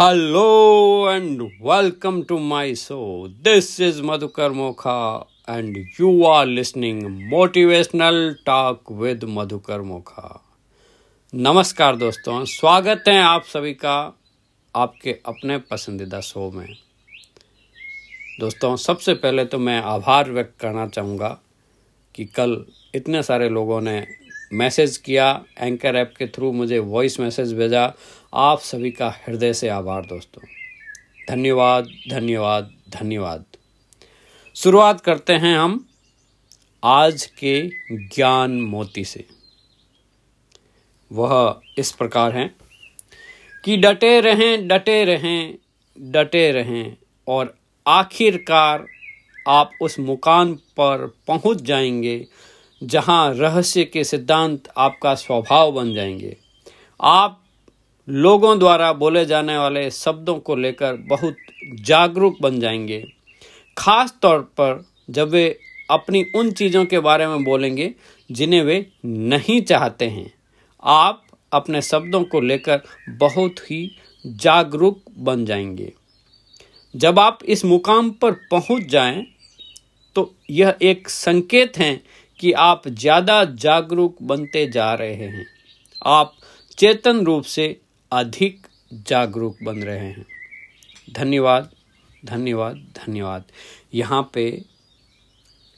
Hello and welcome to my show this is Madhukar Mokha and you are listening motivational talk with Madhukar Mokha नमस्कार दोस्तों, स्वागत है आप सभी का आपके अपने पसंदीदा शो में। दोस्तों, सबसे पहले तो मैं आभार व्यक्त करना चाहूँगा कि कल इतने सारे लोगों ने मैसेज किया एंकर ऐप के थ्रू मुझे वॉइस मैसेज भेजा आप सभी का हृदय से आभार दोस्तों। धन्यवाद धन्यवाद धन्यवाद। शुरुआत करते हैं हम आज के ज्ञान मोती से। वह इस प्रकार हैं कि डटे रहें डटे रहें डटे रहें और आखिरकार आप उस मुकाम पर पहुँच जाएँगे जहाँ रहस्य के सिद्धांत आपका स्वभाव बन जाएँगे। आप लोगों द्वारा बोले जाने वाले शब्दों को लेकर बहुत जागरूक बन जाएँगे। खास तौर पर जब वे अपनी उन चीज़ों के बारे में बोलेंगे जिन्हें वे नहीं चाहते हैं। आप अपने शब्दों को लेकर बहुत ही जागरूक बन जाएँगे। जब आप इस मुकाम पर पहुँच जाएँ तो यह एक संकेत है कि आप ज़्यादा जागरूक बनते जा रहे हैं। आप चेतन रूप से अधिक जागरूक बन रहे हैं। धन्यवाद धन्यवाद धन्यवाद। यहाँ पे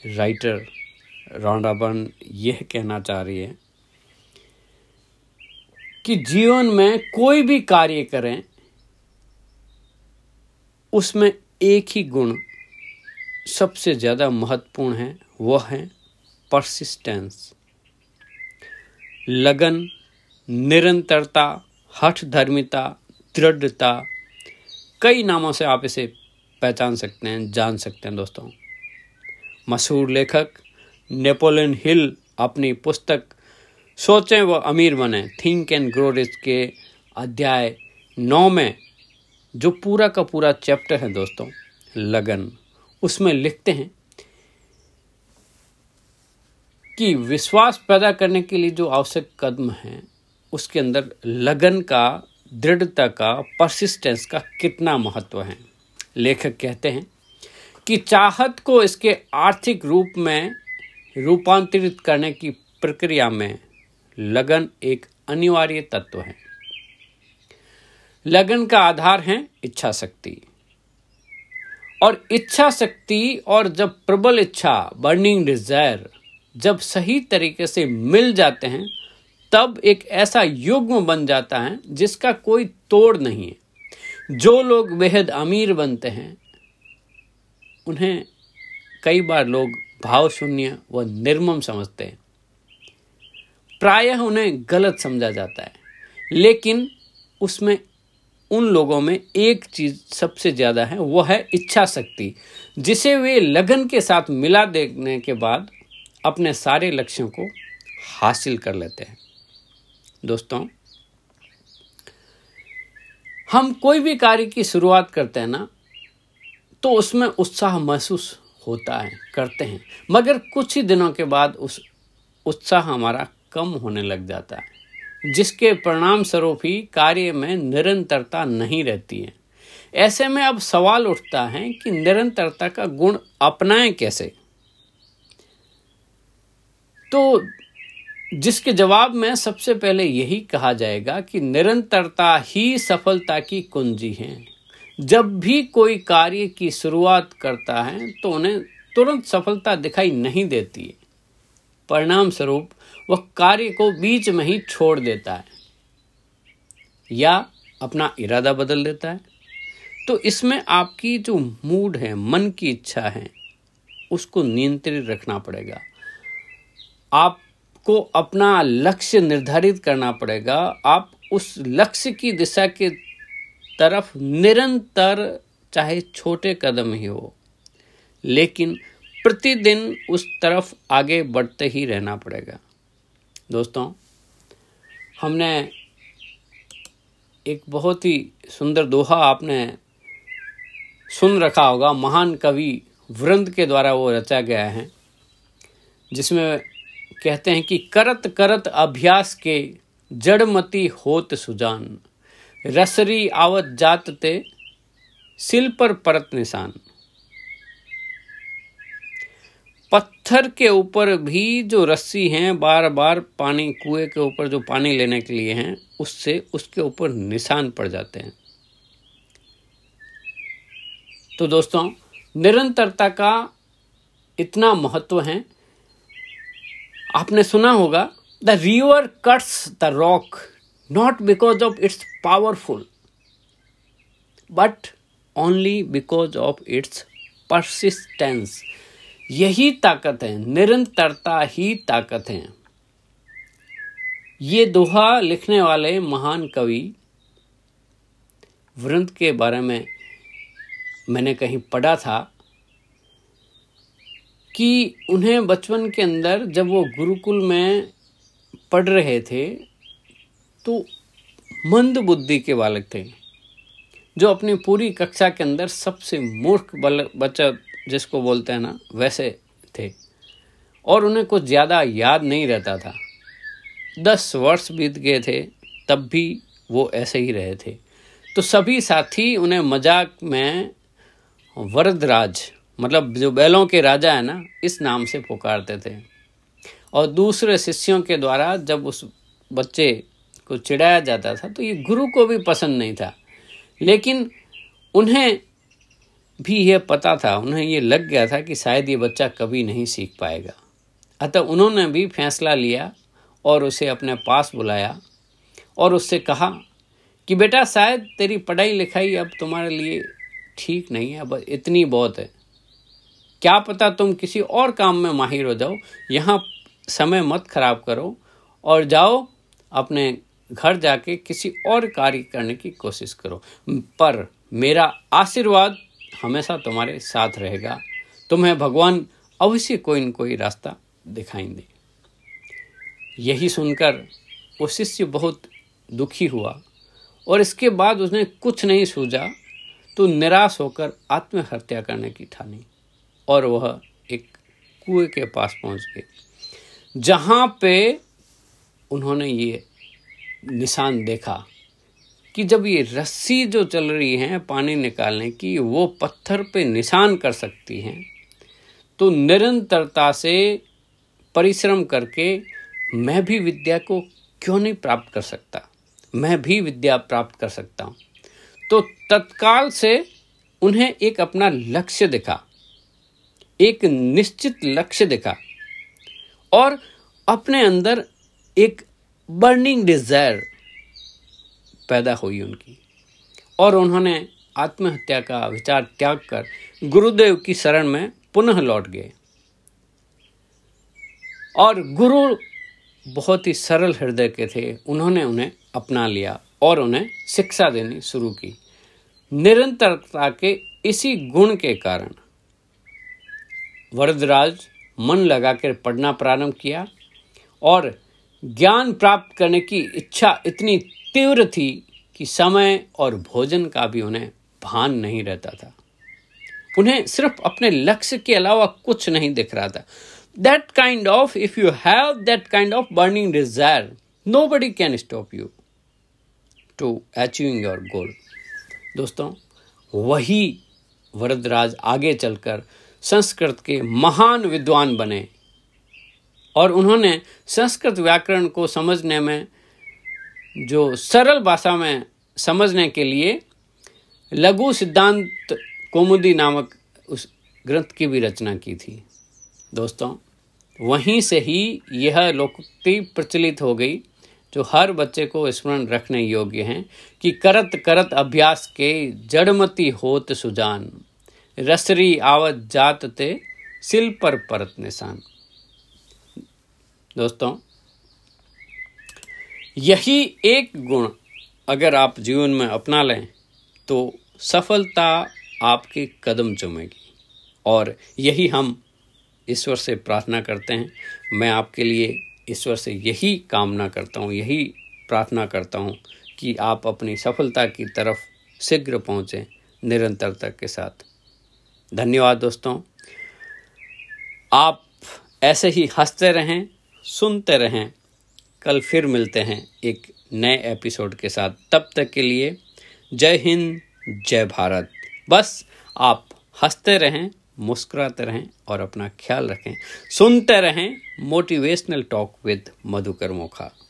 राइटर रौंडाबन यह कहना चाह रही है कि जीवन में कोई भी कार्य करें, उसमें एक ही गुण सबसे ज़्यादा महत्वपूर्ण है, वह है परसिस्टेंस लगन, निरंतरता हठ, धर्मिता, दृढ़ता, कई नामों से आप इसे पहचान सकते हैं, जान सकते हैं दोस्तों। मशहूर लेखक नेपोलियन हिल अपनी पुस्तक सोचें, व अमीर बने। थिंक एंड ग्रो रिच के अध्याय नौ में, जो पूरा का पूरा चैप्टर है दोस्तों, लगन, उसमें लिखते हैं कि विश्वास पैदा करने के लिए जो आवश्यक कदम हैं उसके अंदर लगन का, दृढ़ता का परसिस्टेंस का कितना महत्व है। लेखक कहते हैं कि चाहत को इसके आर्थिक रूप में रूपांतरित करने की प्रक्रिया में लगन एक अनिवार्य तत्व है। लगन का आधार है इच्छा शक्ति। और इच्छा शक्ति और जब प्रबल इच्छा बर्निंग डिज़ायर जब सही तरीके से मिल जाते हैं तब एक ऐसा युग्म बन जाता है जिसका कोई तोड़ नहीं है। जो लोग बेहद अमीर बनते हैं, उन्हें कई बार लोग भाव शून्य व निर्मम समझते हैं। प्रायः उन्हें गलत समझा जाता है, लेकिन उसमें उन लोगों में एक चीज़ सबसे ज़्यादा है वह है इच्छा शक्ति, जिसे वे लगन के साथ मिला देने के बाद अपने सारे लक्ष्यों को हासिल कर लेते हैं। दोस्तों, हम कोई भी कार्य की शुरुआत करते हैं ना तो उसमें उत्साह महसूस होता है, करते हैं। मगर कुछ ही दिनों के बाद उस उत्साह हमारा कम होने लग जाता है, जिसके परिणाम स्वरूप ही कार्य में निरंतरता नहीं रहती है। ऐसे में अब सवाल उठता है कि निरंतरता का गुण अपनाएँ कैसे? तो जिसके जवाब में सबसे पहले यही कहा जाएगा कि निरंतरता ही सफलता की कुंजी है। जब भी कोई कार्य की शुरुआत करता है तो उन्हें तुरंत सफलता दिखाई नहीं देती है। परिणाम स्वरूप वह कार्य को बीच में ही छोड़ देता है, या अपना इरादा बदल देता है। तो इसमें आपकी जो मूड है, मन की इच्छा है, उसको नियंत्रित रखना पड़ेगा। आप आपको अपना लक्ष्य निर्धारित करना पड़ेगा। आप उस लक्ष्य की दिशा के तरफ़ निरंतर, चाहे छोटे कदम ही हो, लेकिन प्रतिदिन उस तरफ़ आगे बढ़ते ही रहना पड़ेगा। दोस्तों, हमने एक बहुत ही सुंदर दोहा आपने सुन रखा होगा। महान कवि वृंद के द्वारा वो रचा गया है, जिसमें कहते हैं कि करत करत अभ्यास के जड़मती होत सुजान। रसरी आवत जात ते सिल पर परत निशान। पत्थर के ऊपर भी जो रस्सी हैं बार बार पानी, कुएँ के ऊपर जो पानी लेने के लिए हैं, उससे उसके ऊपर निशान पड़ जाते हैं। तो दोस्तों, निरंतरता का इतना महत्व है आपने सुना होगा the river cuts the rock not because of its powerful but only because of its persistence यही ताकत है, निरंतरता ही ताकत है। ये दोहा लिखने वाले महान कवि वृंद के बारे में मैंने कहीं पढ़ा था। कि उन्हें बचपन के अंदर जब वो गुरुकुल में पढ़ रहे थे तो मंद बुद्धि के बालक थे, जो अपनी पूरी कक्षा के अंदर सबसे मूर्ख बच्चा जिसको बोलते हैं ना, वैसे थे। और उन्हें कुछ ज़्यादा याद नहीं रहता था। दस वर्ष बीत गए थे, तब भी वो ऐसे ही रहे थे। तो सभी साथी उन्हें मज़ाक में वरदराज मतलब जो बैलों के राजा है ना, इस नाम से पुकारते थे। और दूसरे शिष्यों के द्वारा जब उस बच्चे को चिढ़ाया जाता था तो ये गुरु को भी पसंद नहीं था। लेकिन उन्हें भी यह पता था, उन्हें ये लग गया था कि शायद ये बच्चा कभी नहीं सीख पाएगा। अतः उन्होंने भी फैसला लिया और उसे अपने पास बुलाया और उससे कहा कि, बेटा, शायद तेरी पढ़ाई लिखाई अब तुम्हारे लिए ठीक नहीं है, अब इतनी बहुत है। क्या पता तुम किसी और काम में माहिर हो जाओ। यहाँ समय मत खराब करो और जाओ अपने घर जाके किसी और कार्य करने की कोशिश करो। पर मेरा आशीर्वाद हमेशा तुम्हारे साथ रहेगा। तुम्हें भगवान अवश्य कोई न कोई रास्ता दिखाएँगे। यही सुनकर वो शिष्य बहुत दुखी हुआ और इसके बाद उसने कुछ नहीं सूझा तो निराश होकर आत्महत्या करने की ठानी। और वह एक कुएँ के पास पहुँच गए जहाँ पे उन्होंने ये निशान देखा कि जब ये रस्सी जो चल रही है पानी निकालने की, वो पत्थर पे निशान कर सकती हैं तो निरंतरता से परिश्रम करके मैं भी विद्या को क्यों नहीं प्राप्त कर सकता? मैं भी विद्या प्राप्त कर सकता हूँ। तो तत्काल से उन्हें एक अपना लक्ष्य दिखा। एक निश्चित लक्ष्य दिखा और अपने अंदर एक बर्निंग डिज़ायर पैदा हुई उनकी। और उन्होंने आत्महत्या का विचार त्याग कर गुरुदेव की शरण में पुनः लौट गए। और गुरु बहुत ही सरल हृदय के थे। उन्होंने उन्हें अपना लिया और उन्हें शिक्षा देनी शुरू की। निरंतरता के इसी गुण के कारण वरदराज मन लगाकर पढ़ना प्रारंभ किया और ज्ञान प्राप्त करने की इच्छा इतनी तीव्र थी कि समय और भोजन का भी उन्हें भान नहीं रहता था। उन्हें सिर्फ़ अपने लक्ष्य के अलावा कुछ नहीं दिख रहा था। That kind of if you have that kind of burning desire nobody can stop you to achieving your goal दोस्तों, वही वरदराज आगे चलकर संस्कृत के महान विद्वान बने। और उन्होंने संस्कृत व्याकरण को समझने में, जो सरल भाषा में समझने के लिए लघु सिद्धांत कौमुदी नामक उस ग्रंथ की भी रचना की थी। दोस्तों, वहीं से ही यह लोकोक्ति प्रचलित हो गई, जो हर बच्चे को स्मरण रखने योग्य हैं कि करत करत अभ्यास के जड़मती होत सुजान। रसरी आवत जात ते सिल पर परत निशान। दोस्तों, यही एक गुण अगर आप जीवन में अपना लें तो सफलता आपके कदम चुमेगी। और यही हम ईश्वर से प्रार्थना करते हैं। मैं आपके लिए ईश्वर से यही कामना करता हूँ, यही प्रार्थना करता हूँ कि आप अपनी सफलता की तरफ़ शीघ्र पहुँचें, निरंतरता के साथ। धन्यवाद दोस्तों। आप ऐसे ही हँसते रहें, सुनते रहें। कल फिर मिलते हैं एक नए एपिसोड के साथ। तब तक के लिए जय हिंद, जय भारत। बस आप हँसते रहें, मुस्कुराते रहें और अपना ख्याल रखें। सुनते रहें motivational talk with Madhukar Mokha.